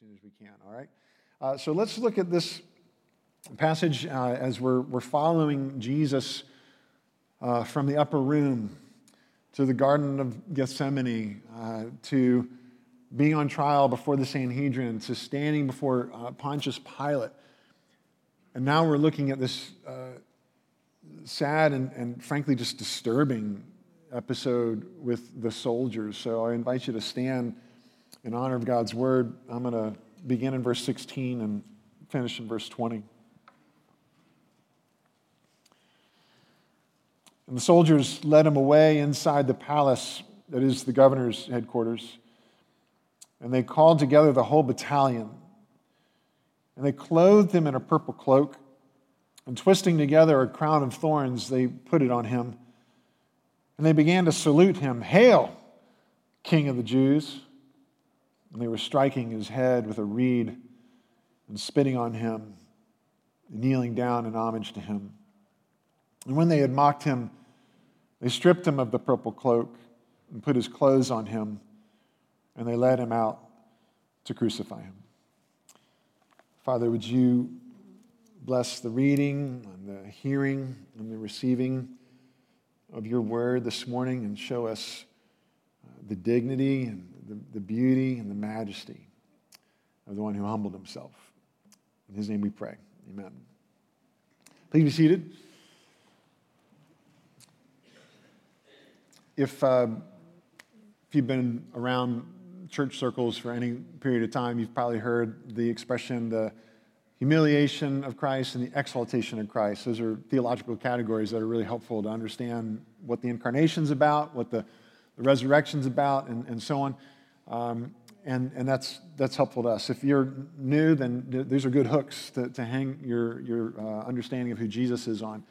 soon as we can, all right? Uh, so let's look at this passage uh, as we're, we're following Jesus uh, from the upper room to the Garden of Gethsemane uh, to being on trial before the Sanhedrin to standing before uh, Pontius Pilate. And now we're looking at this uh, sad and, and frankly just disturbing episode with the soldiers. So I invite you to stand in honor of God's word. I'm going to begin in verse 16 and finish in verse 20. And the soldiers led him away inside the palace, that is the governor's headquarters. And they called together the whole battalion. And they clothed him in a purple cloak. And twisting together a crown of thorns, they put it on him. And they began to salute him Hail, King of the Jews! And they were striking his head with a reed and spitting on him, and kneeling down in homage to him. And when they had mocked him, they stripped him of the purple cloak and put his clothes on him, and they led him out to crucify him. Father, would you bless the reading and the hearing and the receiving of your word this morning and show us uh, the dignity and the, the beauty and the majesty of the one who humbled himself. In his name we pray. Amen. Please be seated. If, uh, if you've been around church circles for any period of time, you've probably heard the expression the humiliation of Christ and the exaltation of Christ. Those are theological categories that are really helpful to understand what the incarnation's about, what the, the resurrection's about, and, and so on. Um, and, and that's, that's helpful to us. If you're new, then th- these are good hooks to, to hang your, your uh, understanding of who Jesus is on.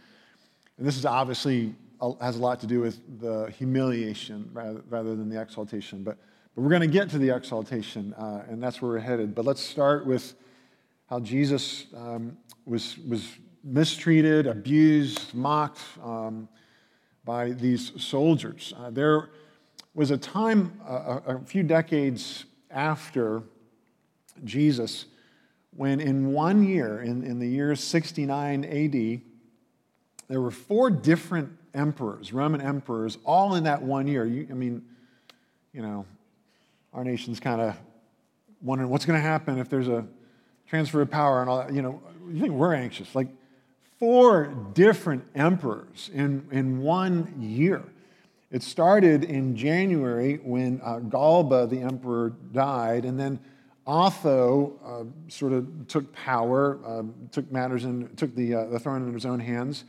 And this is obviously has a lot to do with the humiliation rather, rather than the exaltation. But, but we're going to get to the exaltation, uh, and that's where we're headed. But let's start with how Jesus um, was, was mistreated, abused, mocked um, by these soldiers. Uh, there was a time, a, a few decades after Jesus, when in one year, in, in the year 69 AD, there were four different emperors, Roman emperors, all in that one year. You, I mean, you know, our nation's kind of wondering what's going to happen if there's a transfer of power and all that. You know, you think we're anxious. Like four different emperors in, in one year. It started in January when uh, Galba, the emperor, died, and then Otho uh, sort of took power, uh, took matters and took the, uh, the throne in his own hands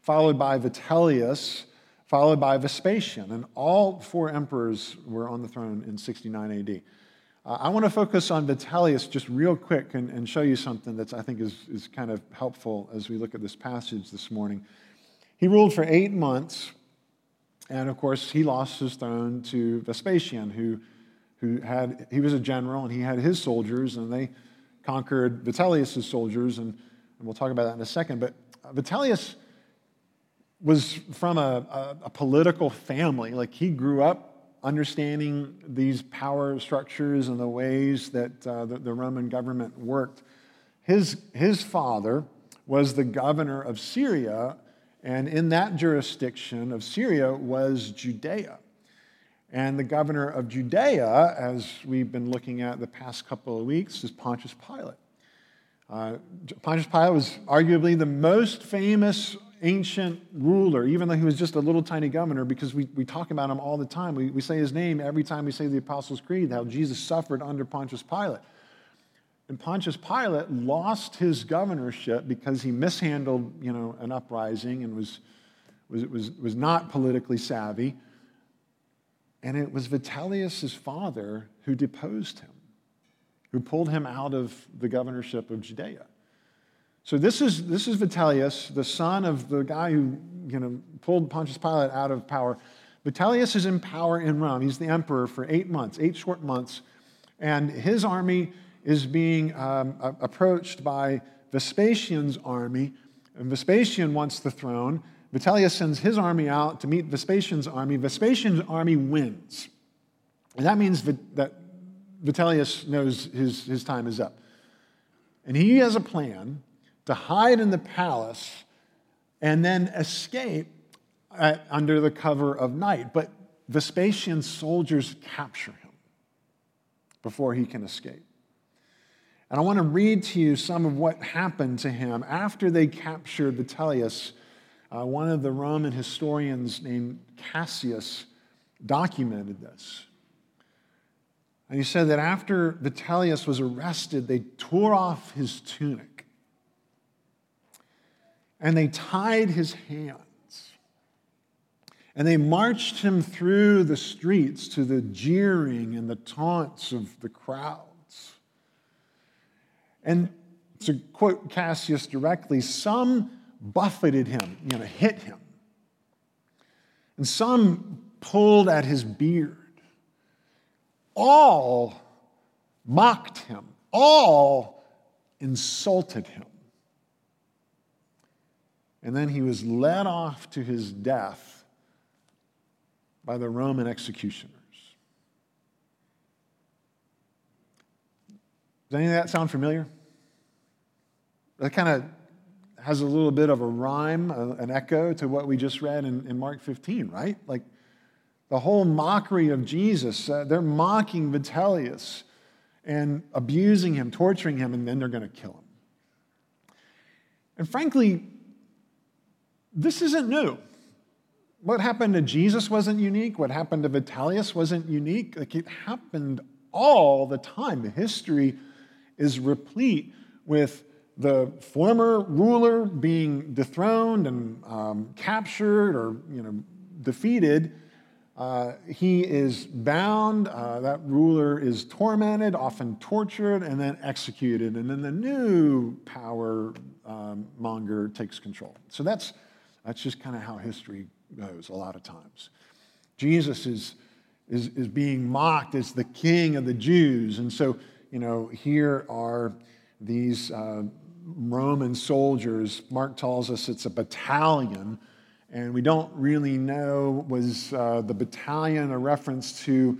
followed by Vitellius, followed by Vespasian. And all four emperors were on the throne in 69 AD. Uh, I want to focus on Vitellius just real quick and, and show you something that I think is, is kind of helpful as we look at this passage this morning. He ruled for eight months, and of course, he lost his throne to Vespasian, who, who had, he was a general and he had his soldiers, and they conquered Vitellius' soldiers, and, and we'll talk about that in a second. But Vitellius was from a, a, a, political family. Like he grew up understanding these power structures and the ways that uh, the, the, Roman government worked. His, his father was the governor of Syria, and in that jurisdiction of Syria was Judea. And the governor of Judea, as we've been looking at the past couple of weeks, is Pontius Pilate. Uh, Pontius Pilate was arguably the most famous ancient ruler, even though he was just a little tiny governor, because we, we talk about him all the time. We, we say his name every time we say the Apostles' Creed, how Jesus suffered under Pontius Pilate. And Pontius Pilate lost his governorship because he mishandled, you know, an uprising and was, was, was, was not politically savvy. And it was Vitellius' father who deposed him, who pulled him out of the governorship of Judea. So this is, this is Vitellius, the son of the guy who you know, pulled Pontius Pilate out of power. Vitellius is in power in Rome. He's the emperor for eight months, eight short months. And his army is being um, approached by Vespasian's army. And Vespasian wants the throne. Vitellius sends his army out to meet Vespasian's army. Vespasian's army wins. And that means that Vitellius knows his, his time is up. And he has a plan to hide in the palace and then escape at, under the cover of night. But Vespasian's soldiers capture him before he can escape. And I want to read to you some of what happened to him after they captured Vitellius. Uh, one of the Roman historians named Cassius documented this. And he said that after Vitellius was arrested, they tore off his tunic and they tied his hands. And they marched him through the streets to the jeering and the taunts of the crowds. And to quote Cassius directly, some buffeted him, you know, hit him. And some pulled at his beard. All mocked him, all insulted him. And then he was led off to his death by the Roman executioners. Does any of that sound familiar? That kind of has a little bit of a rhyme, an echo to what we just read in, in Mark 15, right? Like the whole mockery of Jesus. Uh, they're mocking Vitellius and abusing him, torturing him, and then they're going to kill him. And frankly, this isn't new. What happened to Jesus wasn't unique. What happened to Vitellius wasn't unique. Like it happened all the time. History is replete with the former ruler being dethroned and um, captured or you know defeated uh, he is bound, uh, that ruler is tormented, often tortured, and then executed. And then the new power um, monger takes control. So that's, that's just kind of how history goes a lot of times. Jesus is, is, is being mocked as the king of the Jews. And so, you know, here are these uh, Roman soldiers. Mark tells us it's a battalion and we don't really know was uh, the battalion a reference to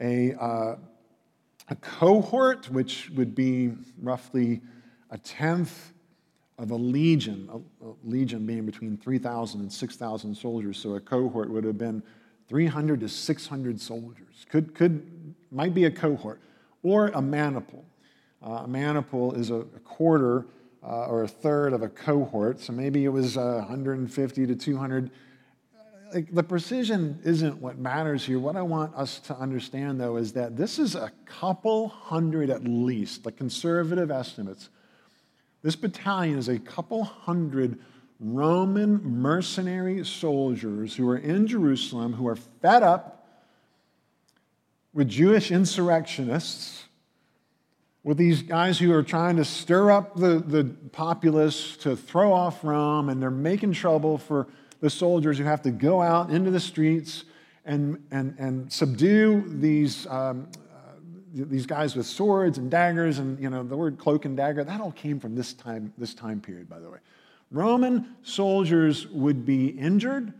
a, uh, a cohort, which would be roughly a tenth of a legion, a, a legion being between 3,000 and 6,000 soldiers. So a cohort would have been 300 to 600 soldiers. Could, could, might be a cohort or a maniple. Uh, a maniple is a, a quarter uh, or a third of a cohort. So maybe it was uh, 150 to 200. Like the precision isn't what matters here. What I want us to understand, though, is that this is a couple hundred at least, the conservative estimates. This battalion is a couple hundred Roman mercenary soldiers who are in Jerusalem who are fed up with Jewish insurrectionists with these guys who are trying to stir up the, the populace to throw off Rome, and they're making trouble for the soldiers who have to go out into the streets and, and, and subdue these, um, uh, these guys with swords and daggers. And, you know, the word cloak and dagger, that all came from this time, this time period, by the way. Roman soldiers would be injured,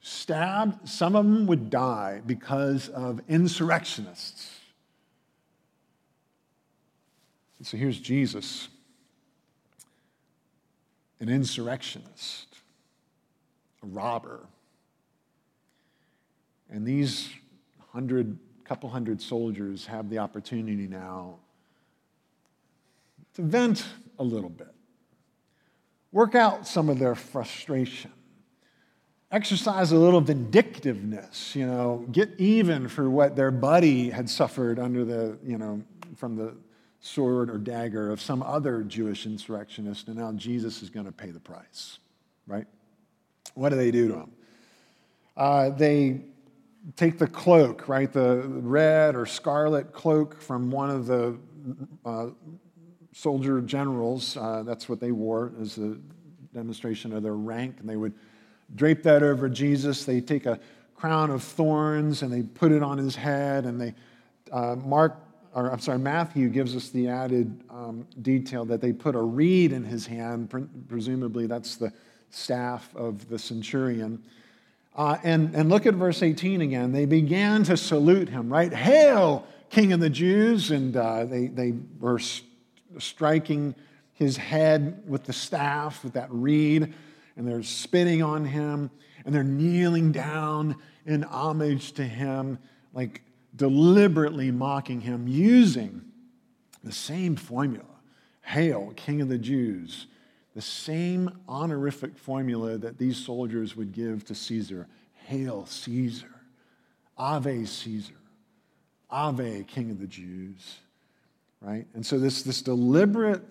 stabbed, some of them would die because of insurrectionists. So here's Jesus, an insurrectionist, a robber. And these hundred, couple hundred soldiers have the opportunity now to vent a little bit, work out some of their frustration, exercise a little vindictiveness, you know, get even for what their buddy had suffered under the, you know, from the sword or dagger of some other Jewish insurrectionist, and now Jesus is going to pay the price, right? What do they do to him? Uh, they take the cloak, right, the red or scarlet cloak from one of the uh, soldier generals. Uh, that's what they wore as a demonstration of their rank, and they would drape that over Jesus. They take a crown of thorns and they put it on his head, and they uh, mark or I'm sorry, Matthew gives us the added um, detail that they put a reed in his hand, pre- presumably that's the staff of the centurion. Uh, and, and look at verse 18 again. They began to salute him, right? Hail, King of the Jews, and uh, they, they were striking his head with the staff, with that reed, and they're spitting on him, and they're kneeling down in homage to him, like deliberately mocking him, using the same formula. Hail, King of the Jews, the same honorific formula that these soldiers would give to Caesar. Hail, Caesar, Ave, Caesar, Ave, King of the Jews, right? And so, this, this deliberate,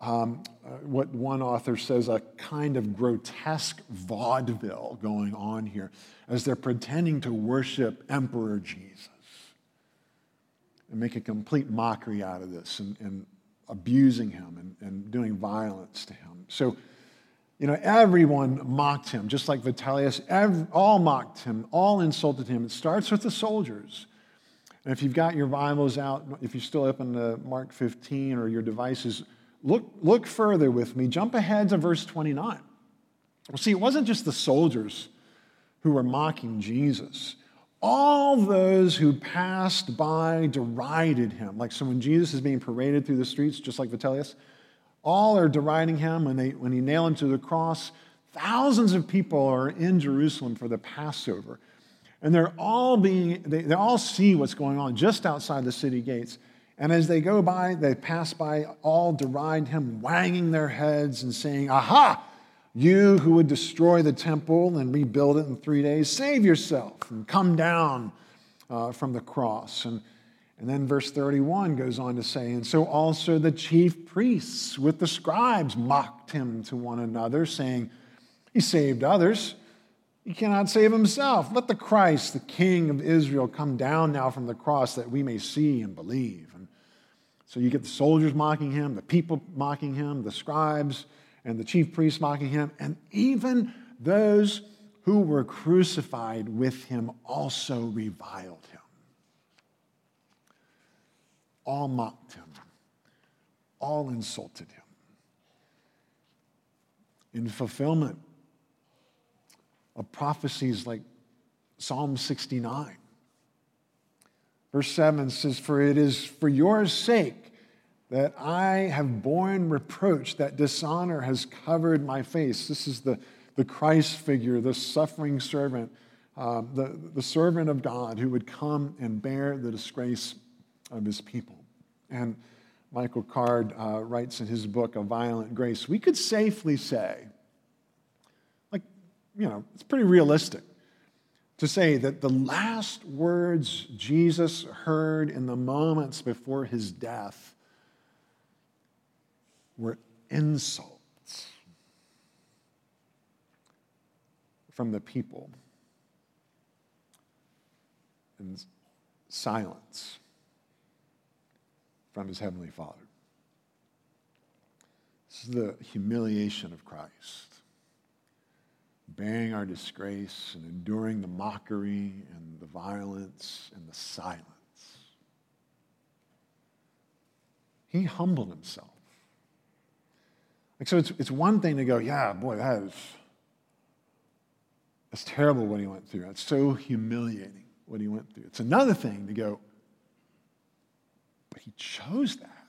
um, uh, what one author says, a kind of grotesque vaudeville going on here as they're pretending to worship Emperor Jesus and make a complete mockery out of this and, and abusing him and, and doing violence to him. So, you know, everyone mocked him, just like Vitellius. Every, all mocked him, all insulted him. It starts with the soldiers. And if you've got your Bibles out, if you're still open to Mark 15 or your devices, look, look further with me. Jump ahead to verse 29. Well, see, it wasn't just the soldiers who were mocking Jesus all those who passed by derided him. Like, so when Jesus is being paraded through the streets, just like Vitellius, all are deriding him. When, they, when he nailed him to the cross, thousands of people are in Jerusalem for the Passover. And they're all being, they, they all see what's going on just outside the city gates. And as they go by, they pass by, all deride him, wagging their heads and saying, Aha! You who would destroy the temple and rebuild it in three days, save yourself and come down uh, from the cross. And, and then verse 31 goes on to say, And so also the chief priests with the scribes mocked him to one another, saying, He saved others. He cannot save himself. Let the Christ, the King of Israel, come down now from the cross that we may see and believe. And so you get the soldiers mocking him, the people mocking him, the scribes and the chief priests mocking him, and even those who were crucified with him also reviled him. All mocked him, all insulted him. In fulfillment of prophecies like Psalm 69. Verse 7 says, For it is for your sake that I have borne reproach, that dishonor has covered my face. This is the, the Christ figure, the suffering servant, uh, the, the servant of God who would come and bear the disgrace of his people. And Michael Card uh, writes in his book, A Violent Grace, we could safely say, like, you know, it's pretty realistic to say that the last words Jesus heard in the moments before his death were insults from the people and silence from his heavenly Father. This is the humiliation of Christ, bearing our disgrace and enduring the mockery and the violence and the silence. He humbled himself. Like, so it's, it's one thing to go, yeah, boy, that is, that's terrible what he went through. That's so humiliating what he went through. It's another thing to go, but he chose that.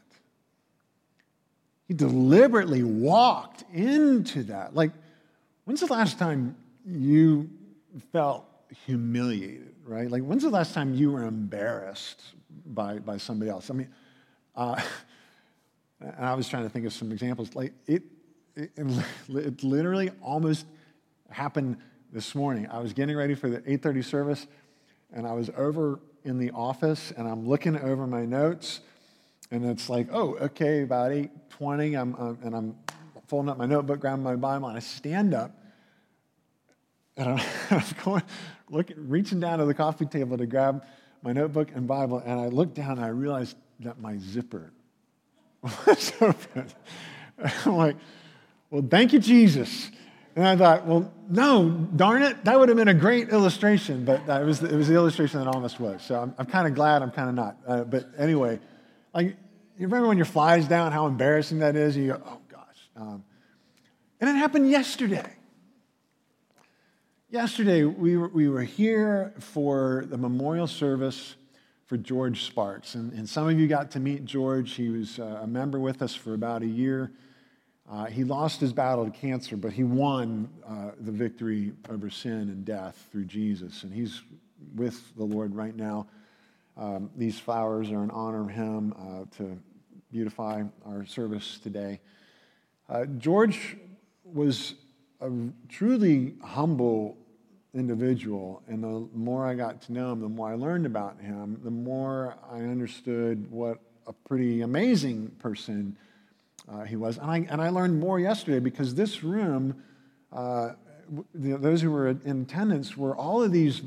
He deliberately walked into that. Like, when's the last time you felt humiliated, right? Like, when's the last time you were embarrassed by, by somebody else? I mean, uh, and I was trying to think of some examples. Like it, it, it literally almost happened this morning. I was getting ready for the 8:30 service, and I was over in the office, and I'm looking over my notes, and it's like, oh, okay, about 8:20, I'm, I'm and I'm folding up my notebook, grabbing my Bible, and I stand up, and I'm, I'm going, looking, reaching down to the coffee table to grab my notebook and Bible, and I look down, and I realized that my zipper I'm like, well, thank you, Jesus. And I thought, well, no, darn it, that would have been a great illustration, but it was, it was the illustration that almost was. So I'm, I'm kind of glad, I'm kind of not. Uh, but anyway, like, you remember when your flies down, how embarrassing that is? You go, oh gosh. Um, and it happened yesterday. Yesterday, we were, we were here for the memorial service for George Sparks. And, and some of you got to meet George. He was uh, a member with us for about a year. Uh, he lost his battle to cancer, but he won uh, the victory over sin and death through Jesus. And he's with the Lord right now. Um, these flowers are in honor of him uh, to beautify our service today. Uh, George was a truly humble individual, and the more I got to know him, the more I learned about him, the more I understood what a pretty amazing person uh, he was. And I, and I learned more yesterday because this room, uh, those who were in attendance, were all of these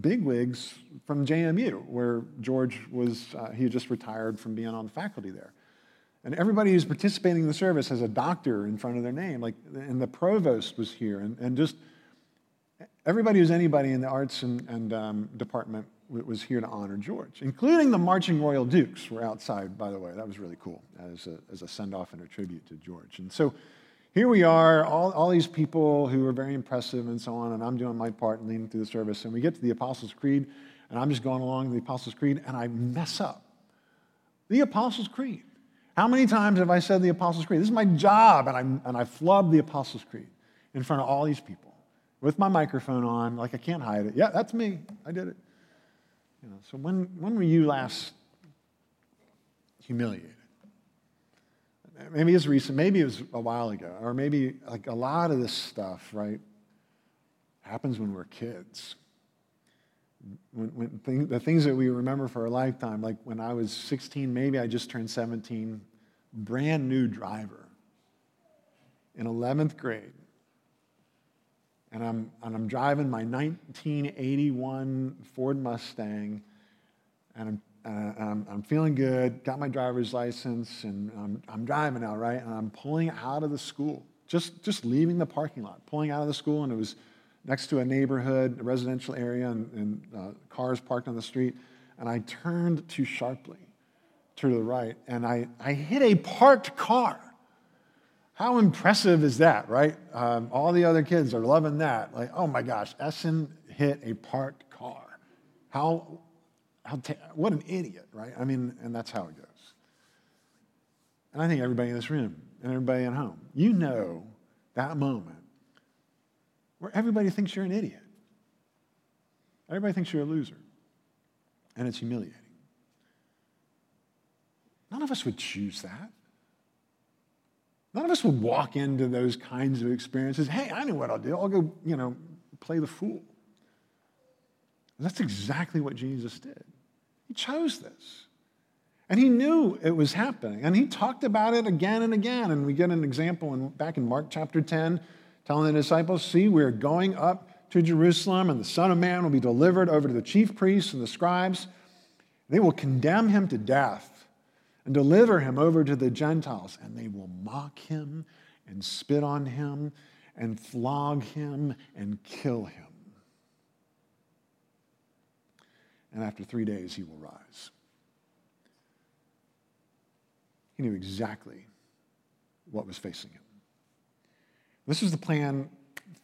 bigwigs from JMU, where George was, uh, he had just retired from being on the faculty there. And everybody who's participating in the service has a doctor in front of their name. Like, and the provost was here. And, and just everybody who's anybody in the arts and, and um, department was here to honor George, including the Marching Royal Dukes were outside, by the way. That was really cool as a, as a send off and a tribute to George. And so here we are, all, all these people who are very impressive and so on, and I'm doing my part and leading through the service. And we get to the Apostles' Creed, and I'm just going along the Apostles' Creed, and I mess up. The Apostles' Creed. How many times have I said the Apostles' Creed? This is my job, and I, and I flub the Apostles' Creed in front of all these people with my microphone on, like I can't hide it. Yeah, that's me. I did it. You know, so when, when were you last humiliated? Maybe it's recent, maybe it was a while ago, or maybe like a lot of this stuff, right, happens when we're kids. When, when thing, the things that we remember for a lifetime, like when I was 16, maybe I just turned 17, brand new driver in 11th grade. And I'm, and I'm driving my 1981 Ford Mustang, and I'm uh, I'm, I'm, feeling good, got my driver's license, and I'm, I'm, driving now, right? And I'm pulling out of the school, just, just leaving the parking lot, pulling out of the school, and it was next to a neighborhood, a residential area, and, and uh, cars parked on the street. And I turned too sharply to the right, and I, I hit a parked car. How impressive is that, right? Um, all the other kids are loving that. Like, oh my gosh, Essen hit a parked car. How what an idiot, right? I mean, and that's how it goes. And I think everybody in this room and everybody at home, you know that moment where everybody thinks you're an idiot. Everybody thinks you're a loser. And it's humiliating. None of us would choose that. None of us would walk into those kinds of experiences. Hey, I know what I'll do. I'll go, you know, play the fool. And that's exactly what Jesus did. He chose this. And he knew it was happening. And he talked about it again and again. And we get an example in, back in Mark chapter 10, telling the disciples, See, we're going up to Jerusalem, and the Son of Man will be delivered over to the chief priests and the scribes. They will condemn him to death and deliver him over to the Gentiles. And they will mock him and spit on him and flog him and kill him. and after three days he will rise. He knew exactly what was facing him. This was the plan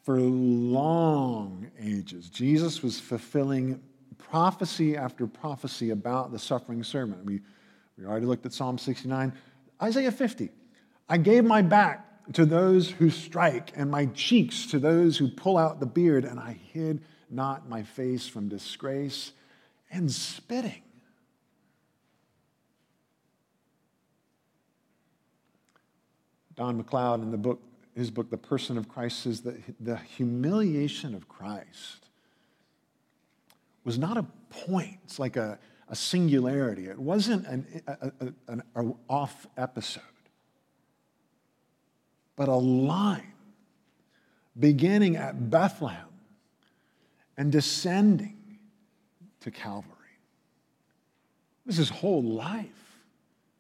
for long ages. Jesus was fulfilling prophecy after prophecy about the suffering servant. We, we already looked at Psalm 69. Isaiah 50. I gave my back to those who strike, and my cheeks to those who pull out the beard, and I hid not my face from disgrace and spitting. Don Macleod, in the book, his book, The Person of Christ, says that the humiliation of Christ was not a point, it's like a, a singularity. It wasn't an, a, a, an off episode, but a line beginning at Bethlehem and descending to Calvary. Was his whole life.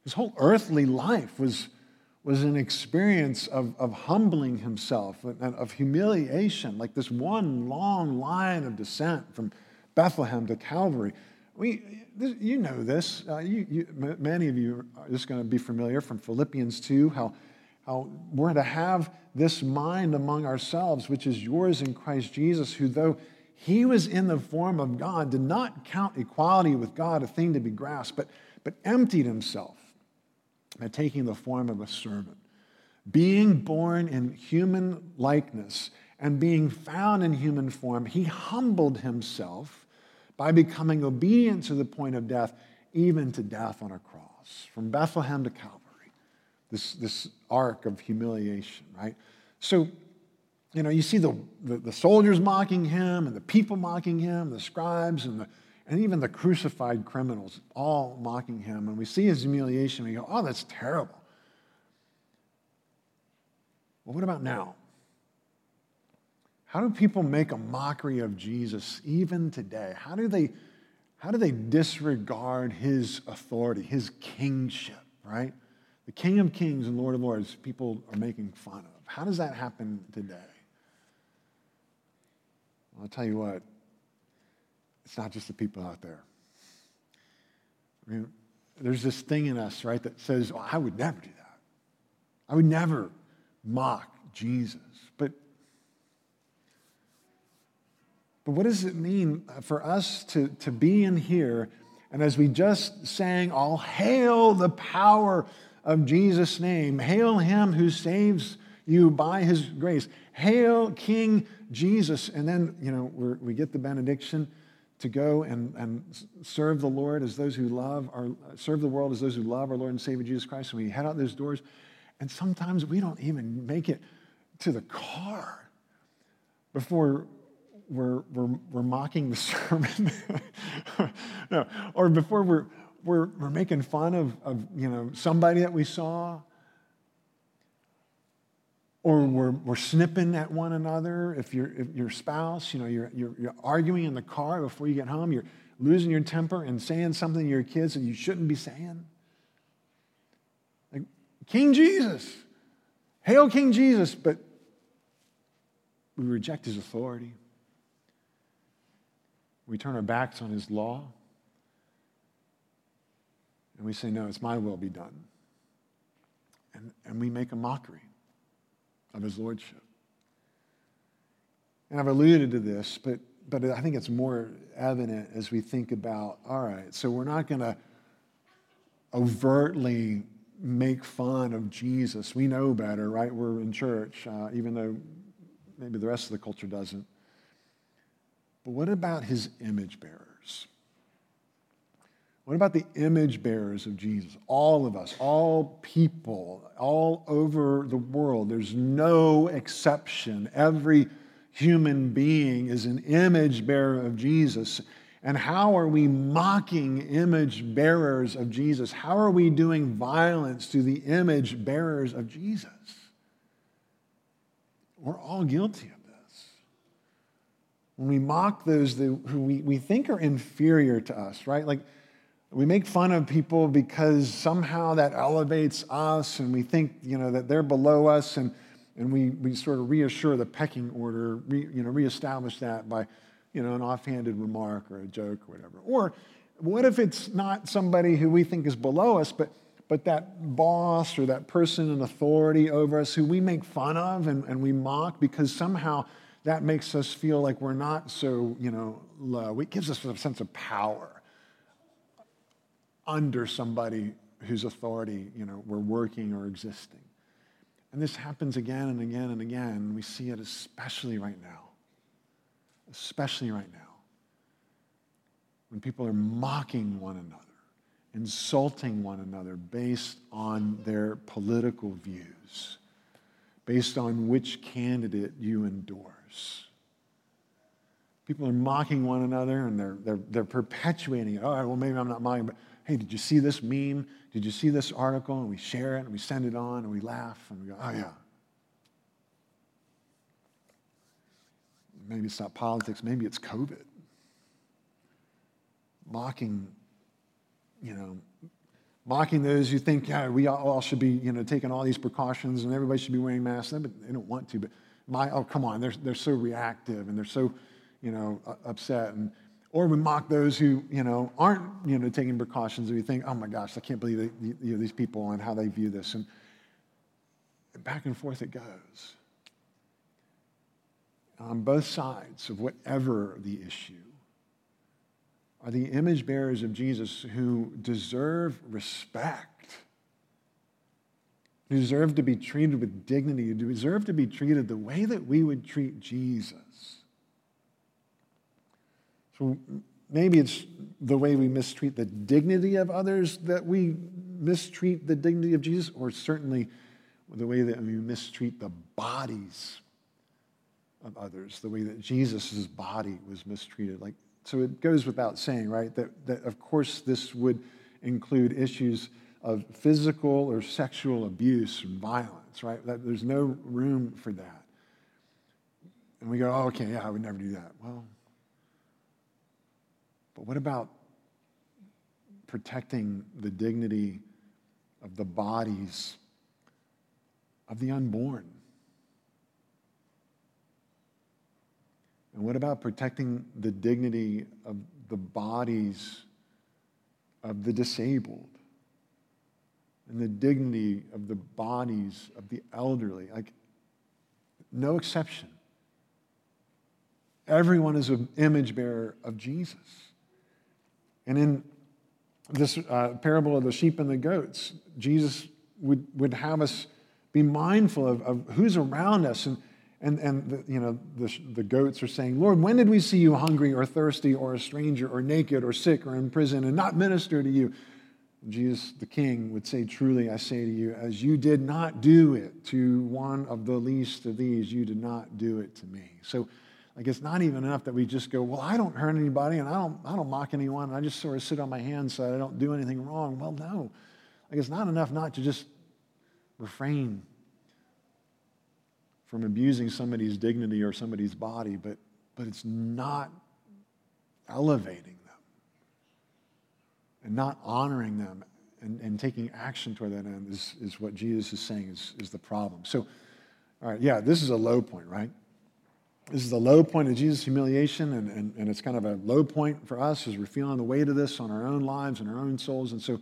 His whole earthly life was, was an experience of, of humbling himself and of humiliation, like this one long line of descent from Bethlehem to Calvary. We, you know this. Uh, you, you, many of you are just going to be familiar from Philippians 2, how, how we're to have this mind among ourselves, which is yours in Christ Jesus, who, though he was in the form of God, did not count equality with God a thing to be grasped, but, but emptied himself by taking the form of a servant. Being born in human likeness and being found in human form, he humbled himself by becoming obedient to the point of death, even to death on a cross. From Bethlehem to Calvary, this, this arc of humiliation, right? So, you know, you see the, the, the soldiers mocking him and the people mocking him, the scribes and, the, and even the crucified criminals all mocking him. And we see his humiliation, we go, oh, that's terrible. Well, what about now? How do people make a mockery of Jesus even today? How do they, how do they disregard his authority, his kingship, right? The King of Kings and Lord of Lords, people are making fun of. How does that happen today? Well, I'll tell you what, it's not just the people out there. I mean, there's this thing in us, right, that says, oh, I would never do that. I would never mock Jesus. But but what does it mean uh, for us to, to be in here? And as we just sang, all hail the power of Jesus' name, hail him who saves you by his grace, hail King Jesus. And then, you know, we get the benediction to go and, and serve the Lord as those who love, our, serve the world as those who love our Lord and Savior Jesus Christ. And we head out those doors, and sometimes we don't even make it to the car before we're, we're, we're mocking the sermon. no, or before we're, we're, we're making fun of, of you know, somebody that we saw. Or we're, we're snipping at one another. If, you if your spouse, you know, you're, you're, you're arguing in the car before you get home, you're losing your temper and saying something to your kids that you shouldn't be saying. Like, King Jesus, hail King Jesus, but we reject his authority. We turn our backs on his law. And we say, No, it's my will be done. And, and we make a mockery of his lordship. And I've alluded to this, but, but I think it's more evident as we think about all right, so we're not going to overtly make fun of Jesus. We know better, right? We're in church, uh, even though maybe the rest of the culture doesn't. But what about his image bearers? What about the image bearers of Jesus? All of us, all people, all over the world. There's no exception. Every human being is an image bearer of Jesus. And how are we mocking image bearers of Jesus? How are we doing violence to the image bearers of Jesus? We're all guilty of when we mock those who we, we think are inferior to us, right? Like we make fun of people because somehow that elevates us and we think, you know, that they're below us and, and we, we sort of reassure the pecking order, re, you know, reestablish that by, you know, an offhanded remark or a joke or whatever. Or what if it's not somebody who we think is below us, but but that boss or that person in authority over us who we make fun of and, and we mock because somehow that makes us feel like we're not so, you know, low. It gives us a sense of power under somebody whose authority, you know, we're working or existing. And this happens again and again and again. We see it especially right now. Especially right now. When people are mocking one another, insulting one another based on their political views, based on which candidate you endorse People are mocking one another and they're, they're, they're perpetuating it. Right, well, maybe I'm not mocking, but hey, did you see this meme? Did you see this article? And we share it and we send it on and we laugh and we go, oh, yeah. Maybe it's not politics, maybe it's COVID. Mocking, you know, mocking those who think, yeah, we all should be, you know, taking all these precautions and everybody should be wearing masks. But they don't want to, but my, oh, come on, they're, they're so reactive and they're so, you know, upset. And, or we mock those who, you know, aren't, you know, taking precautions we think, oh my gosh, I can't believe they, you know, these people and how they view this. And back and forth it goes. on both sides of whatever the issue are the image bearers of Jesus who deserve respect, who deserve to be treated with dignity, You deserve to be treated the way that we would treat Jesus. So maybe it's the way we mistreat the dignity of others that we mistreat the dignity of Jesus, or certainly the way that we mistreat the bodies of others, the way that Jesus' body was mistreated. Like, so it goes without saying, right, that, that of course this would include issues of physical or sexual abuse and violence, right? That there's no room for that. And we go, oh, okay, yeah, I would never do that. Well, but what about protecting the dignity of the bodies of the unborn? And what about protecting the dignity of the bodies of the disabled? And the dignity of the bodies of the elderly? Like, no exception. Everyone is an image bearer of Jesus. And in this uh, parable of the sheep and the goats, Jesus would, would have us be mindful of, of who's around us. And, and, and the, you know, the, the goats are saying, Lord, when did we see you hungry or thirsty or a stranger or naked or sick or in prison and not minister to you? Jesus, the King, would say, Truly, I say to you, as you did not do it to one of the least of these, you did not do it to me. So, like it's not even enough that we just go, well, I don't hurt anybody and I don't, I don't mock anyone. And I just sort of sit on my hands so I don't do anything wrong. Well, no. Like it's not enough not to just refrain from abusing somebody's dignity or somebody's body, but, but it's not elevating and not honoring them and, and taking action toward that end is, is what Jesus is saying is, is the problem. So, all right, yeah, this is a low point, right? This is the low point of Jesus' humiliation, and, and, and it's kind of a low point for us as we're feeling the weight of this on our own lives and our own souls. And so,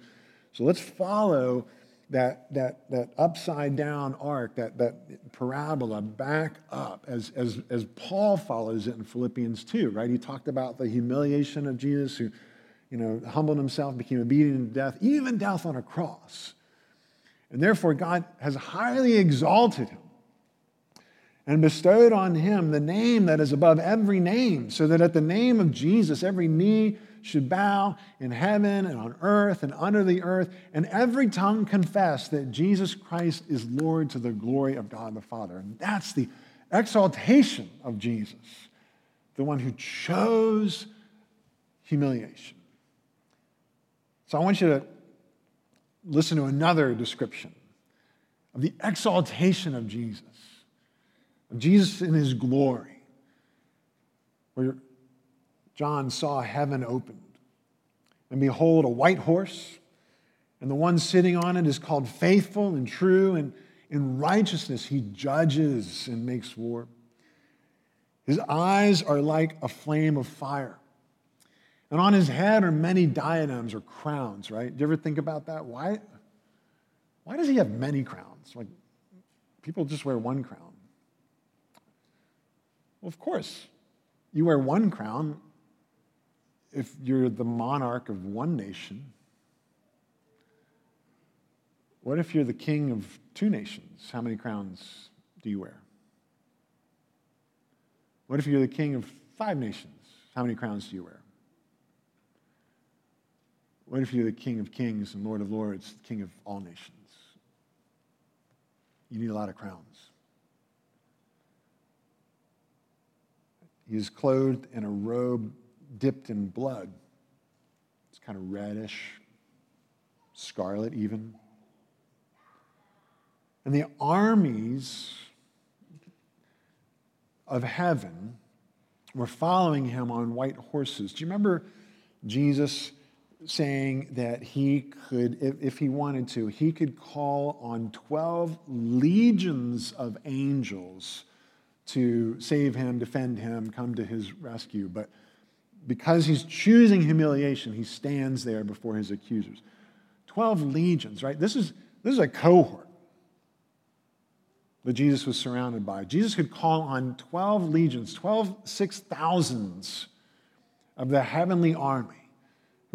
so let's follow that, that, that upside down arc, that, that parabola back up as, as, as Paul follows it in Philippians 2, right? He talked about the humiliation of Jesus who, you know, humbled himself, became obedient to death, even death on a cross. And therefore, God has highly exalted him and bestowed on him the name that is above every name, so that at the name of Jesus every knee should bow in heaven and on earth and under the earth, and every tongue confess that Jesus Christ is Lord to the glory of God the Father. And that's the exaltation of Jesus, the one who chose humiliation. So I want you to listen to another description of the exaltation of Jesus of Jesus in his glory, where John saw heaven opened. And behold, a white horse, and the one sitting on it is called faithful and true, and in righteousness he judges and makes war. His eyes are like a flame of fire. And on his head are many diadems or crowns, right? Do you ever think about that? Why, why does he have many crowns? Like, people just wear one crown. Well, of course, you wear one crown if you're the monarch of one nation. What if you're the king of two nations? How many crowns do you wear? What if you're the king of five nations? How many crowns do you wear? What if you're the king of kings and lord of lords, king of all nations? You need a lot of crowns. He is clothed in a robe dipped in blood. It's kind of reddish, scarlet even. And the armies of heaven were following him on white horses. Do you remember Jesus saying that he could, if, if, he wanted to, he could call on 12 legions of angels to save him, defend him, come to his rescue. But because he's choosing humiliation, he stands there before his accusers. 12 legions, right? This is, this is a cohort. that Jesus was surrounded by. Jesus could call on 12 legions, 12 six thousands of the heavenly army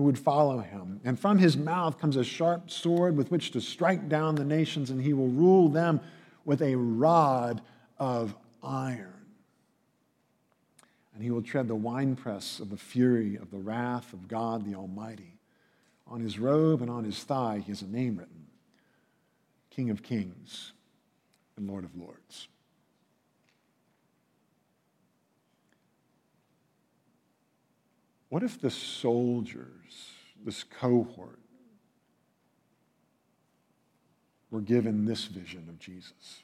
who would follow him. And from his mouth comes a sharp sword with which to strike down the nations, and he will rule them with a rod of iron. And he will tread the winepress of the fury of the wrath of God the Almighty. On his robe and on his thigh, he has a name written King of Kings and Lord of Lords. What if the soldiers, this cohort, were given this vision of Jesus?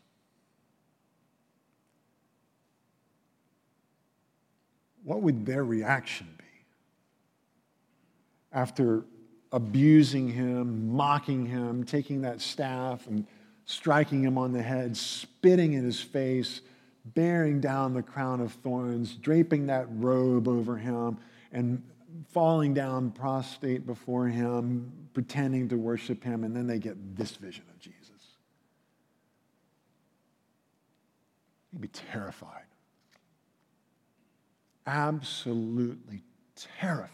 What would their reaction be after abusing him, mocking him, taking that staff and striking him on the head, spitting in his face, bearing down the crown of thorns, draping that robe over him, and falling down prostrate before him, pretending to worship him, and then they get this vision of Jesus. He'd be terrified. Absolutely terrified.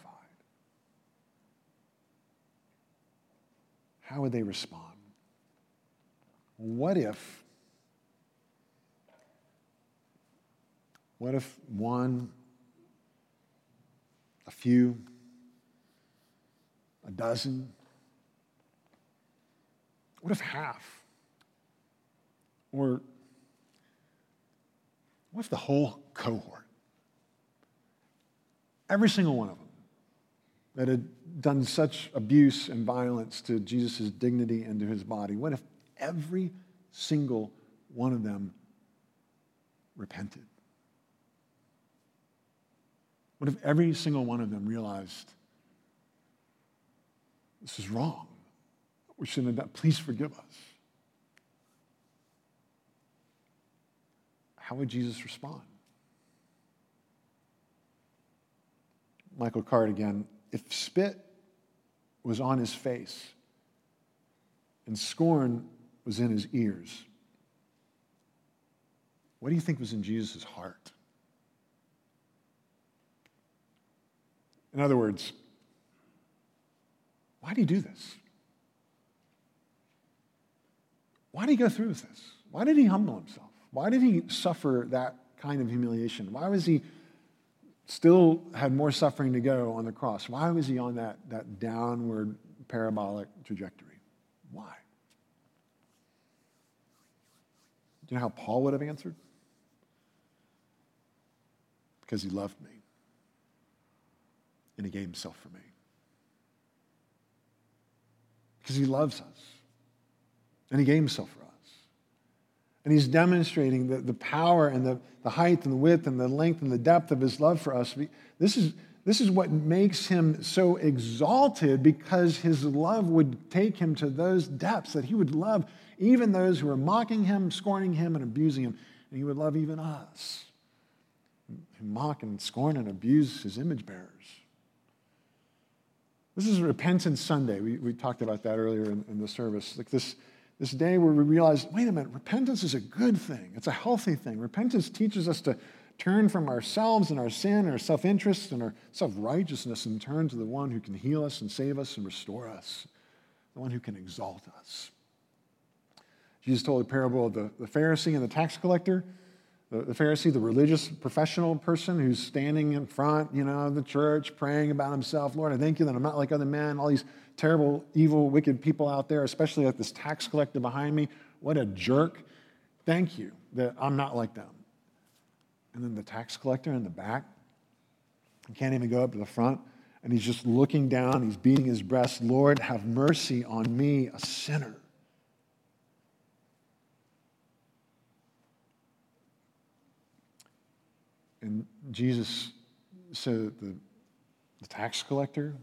How would they respond? What if, what if one few, a dozen? What if half? Or what if the whole cohort? Every single one of them that had done such abuse and violence to Jesus' dignity and to his body, what if every single one of them repented? What if every single one of them realized this is wrong? We shouldn't have done. Please forgive us. How would Jesus respond? Michael Card again. If spit was on his face and scorn was in his ears, what do you think was in Jesus' heart? In other words, why did he do this? Why did he go through with this? Why did he humble himself? Why did he suffer that kind of humiliation? Why was he still had more suffering to go on the cross? Why was he on that, that downward parabolic trajectory? Why? Do you know how Paul would have answered? Because he loved me and he gave himself for me. Because he loves us. And he gave himself for us. And he's demonstrating the, the power and the, the height and the width and the length and the depth of his love for us. This is, this is what makes him so exalted because his love would take him to those depths that he would love even those who are mocking him, scorning him, and abusing him. And he would love even us who mock and scorn and abuse his image bearers. This is Repentance Sunday. We, we talked about that earlier in, in the service. Like this, this day where we realize wait a minute, repentance is a good thing, it's a healthy thing. Repentance teaches us to turn from ourselves and our sin our self interest and our self righteousness and turn to the one who can heal us and save us and restore us, the one who can exalt us. Jesus told a parable of the, the Pharisee and the tax collector the, Pharisee, the religious professional person who's standing in front, you know, of the church, praying about himself. Lord, I thank you that I'm not like other men, all these terrible, evil, wicked people out there, especially like this tax collector behind me. What a jerk. Thank you that I'm not like them. And then the tax collector in the back, he can't even go up to the front, and he's just looking down, he's beating his breast. Lord, have mercy on me, a sinner. And Jesus said the, the tax collector,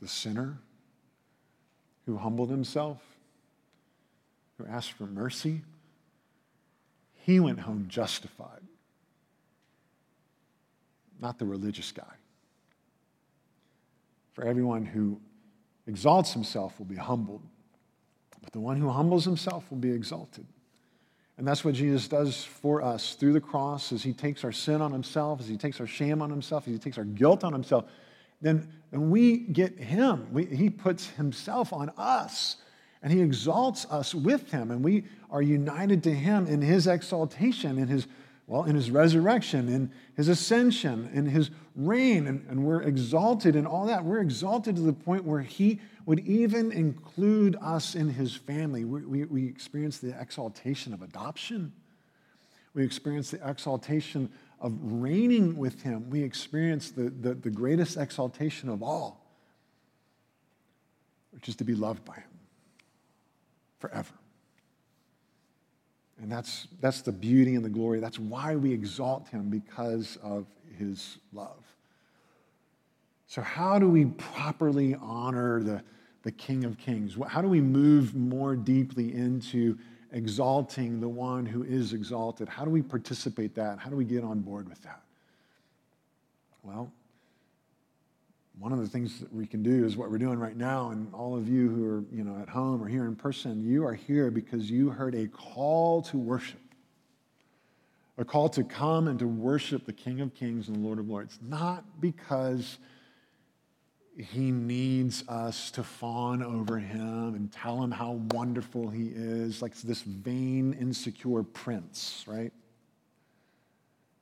the sinner who humbled himself, who asked for mercy, he went home justified, not the religious guy. For everyone who exalts himself will be humbled, but the one who humbles himself will be exalted. And that's what Jesus does for us through the cross as he takes our sin on himself, as he takes our shame on himself, as he takes our guilt on himself. Then and we get him. We, he puts himself on us and he exalts us with him. And we are united to him in his exaltation, in his, well, in his resurrection, in his ascension, in his reign. And, and we're exalted in all that. We're exalted to the point where he would even include us in his family. We, we, we experience the exaltation of adoption. We experience the exaltation of reigning with him. We experience the, the, the greatest exaltation of all, which is to be loved by him forever. And that's, that's the beauty and the glory. That's why we exalt him because of his love. So, how do we properly honor the, the King of Kings? How do we move more deeply into exalting the one who is exalted? How do we participate that? How do we get on board with that? Well, one of the things that we can do is what we're doing right now and all of you who are you know at home or here in person you are here because you heard a call to worship a call to come and to worship the king of kings and the lord of lords not because he needs us to fawn over him and tell him how wonderful he is, like this vain, insecure prince, right?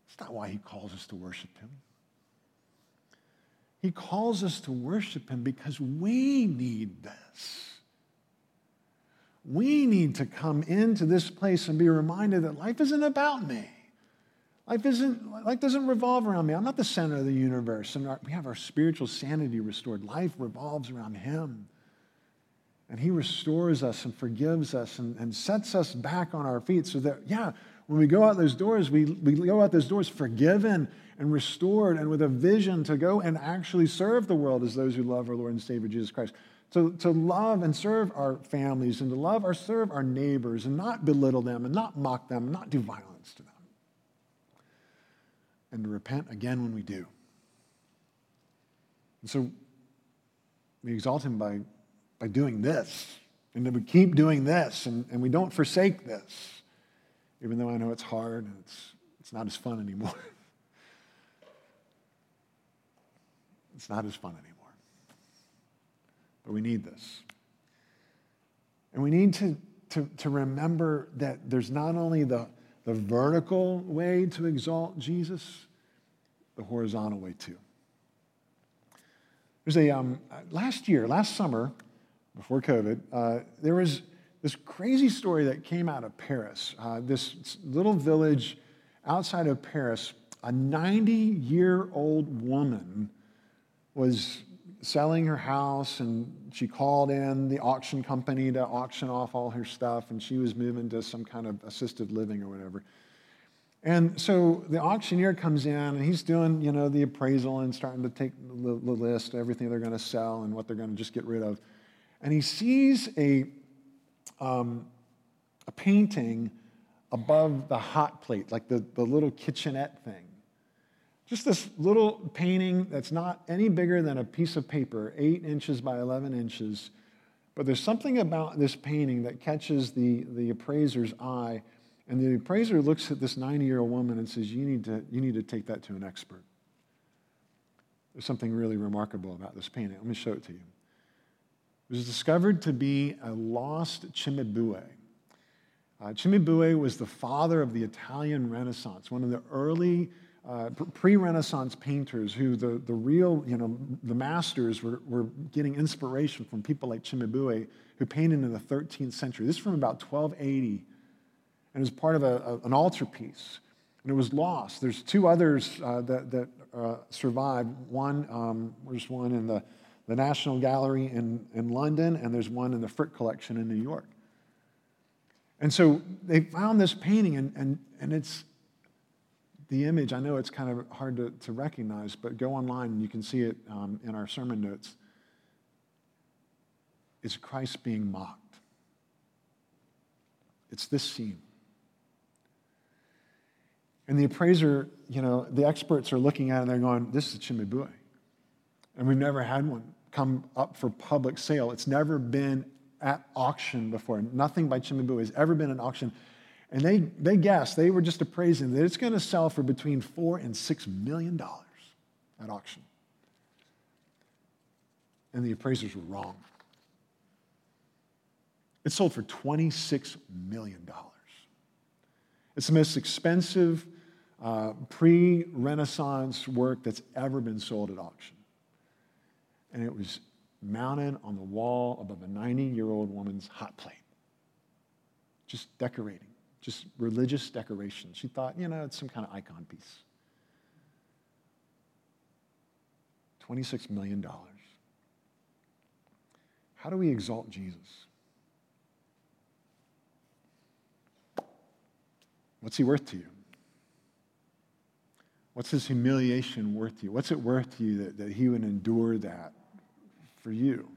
It's not why he calls us to worship him. He calls us to worship him because we need this. We need to come into this place and be reminded that life isn't about me. Life isn't life doesn't revolve around me. I'm not the center of the universe. And our, we have our spiritual sanity restored. Life revolves around Him. And He restores us and forgives us and, and sets us back on our feet so that, yeah, when we go out those doors, we, we go out those doors forgiven and restored and with a vision to go and actually serve the world as those who love our Lord and Savior Jesus Christ. To, to love and serve our families and to love or serve our neighbors and not belittle them and not mock them and not do violence to them and to repent again when we do. And so we exalt him by, by doing this, and then we keep doing this, and, and we don't forsake this, even though I know it's hard and it's, it's not as fun anymore. it's not as fun anymore. But we need this. And we need to, to, to remember that there's not only the the vertical way to exalt Jesus, the horizontal way too. There's a, um, last year, last summer, before COVID, uh, there was this crazy story that came out of Paris. Uh, this little village outside of Paris, a 90 year old woman was selling her house and she called in the auction company to auction off all her stuff and she was moving to some kind of assisted living or whatever. And so the auctioneer comes in and he's doing, you know, the appraisal and starting to take the, list, everything they're going to sell and what they're going to just get rid of. And he sees a, um, a painting above the hot plate, like the, the little kitchenette thing. Just this little painting that's not any bigger than a piece of paper, eight inches by 11 inches. But there's something about this painting that catches the, the appraiser's eye. And the appraiser looks at this 90 year old woman and says, you need, to, you need to take that to an expert. There's something really remarkable about this painting. Let me show it to you. It was discovered to be a lost Cimabue. Uh, Cimabue was the father of the Italian Renaissance, one of the early uh, pre-Renaissance painters who the, the real, you know, the masters were, were getting inspiration from people like Cimabue who painted in the 13th century. This is from about 1280 and it was part of a, a, an altarpiece and it was lost. There's two others uh, that, that uh, survived. One, um, there's one in the, the National Gallery in, in London and there's one in the Frick Collection in New York. And so they found this painting and, and, and it's, the image, I know it's kind of hard to, to recognize, but go online and you can see it um, in our sermon notes. It's Christ being mocked. It's this scene. And the appraiser, you know, the experts are looking at it and they're going, this is Cimabue. And we've never had one come up for public sale. It's never been at auction before. Nothing by Cimabue has ever been at auction. And they, they guessed, they were just appraising that it's going to sell for between four and six million dollars at auction. And the appraisers were wrong. It sold for $26 million. It's the most expensive uh, pre Renaissance work that's ever been sold at auction. And it was mounted on the wall above a 90 year old woman's hot plate, just decorating, just religious decoration. She thought, you know, it's some kind of icon piece. $26 million. How do we exalt Jesus? What's he worth to you? What's his humiliation worth to you? What's it worth to you that, that he would endure that for you?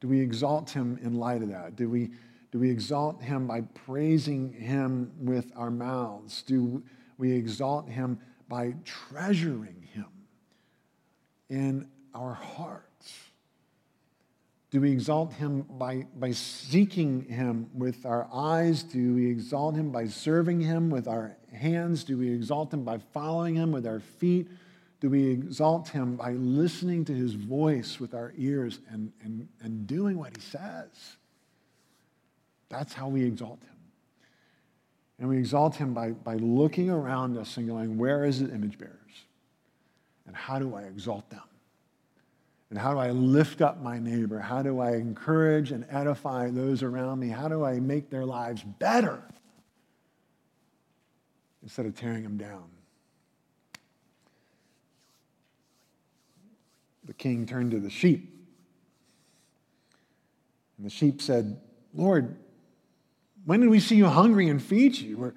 Do we exalt him in light of that? Do we, do we exalt him by praising him with our mouths? Do we exalt him by treasuring him in our hearts? Do we exalt him by, by seeking him with our eyes? Do we exalt him by serving him with our hands? Do we exalt him by following him with our feet? Do we exalt him by listening to his voice with our ears and, and, and doing what he says? That's how we exalt him. And we exalt him by, by looking around us and going, Where is the image bearers? And how do I exalt them? And how do I lift up my neighbor? How do I encourage and edify those around me? How do I make their lives better instead of tearing them down? The king turned to the sheep. And the sheep said, Lord, when did we see you hungry and feed you, or,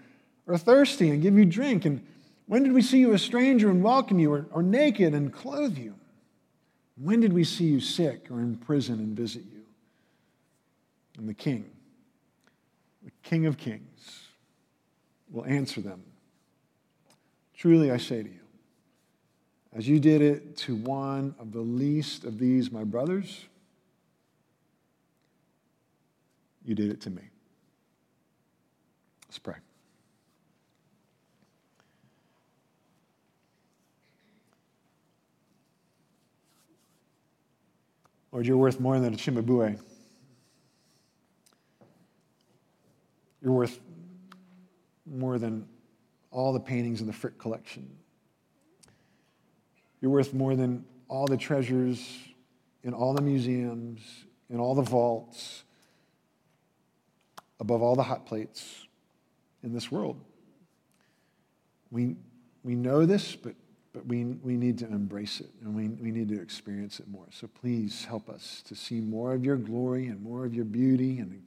or thirsty and give you drink? And when did we see you a stranger and welcome you, or, or naked and clothe you? When did we see you sick or in prison and visit you? And the king, the king of kings, will answer them. Truly, I say to you, as you did it to one of the least of these, my brothers, you did it to me. Let's pray. Lord, you're worth more than a Cimabue. You're worth more than all the paintings in the Frick collection. You're worth more than all the treasures in all the museums, in all the vaults, above all the hot plates in this world. We, we know this, but but we, we need to embrace it and we, we need to experience it more. So please help us to see more of your glory and more of your beauty and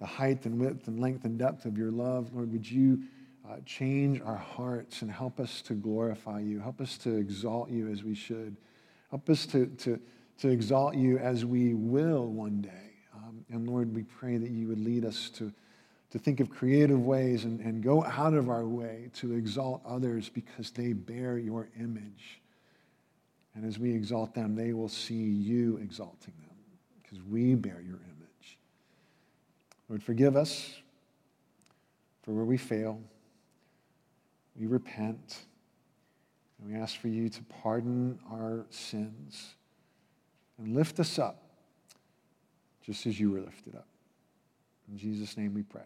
the height and width and length and depth of your love. Lord, would you uh, change our hearts and help us to glorify you? Help us to exalt you as we should. Help us to, to, to exalt you as we will one day. Um, and Lord, we pray that you would lead us to to think of creative ways and, and go out of our way to exalt others because they bear your image. And as we exalt them, they will see you exalting them because we bear your image. Lord, forgive us for where we fail. We repent. And we ask for you to pardon our sins and lift us up just as you were lifted up. In Jesus' name we pray.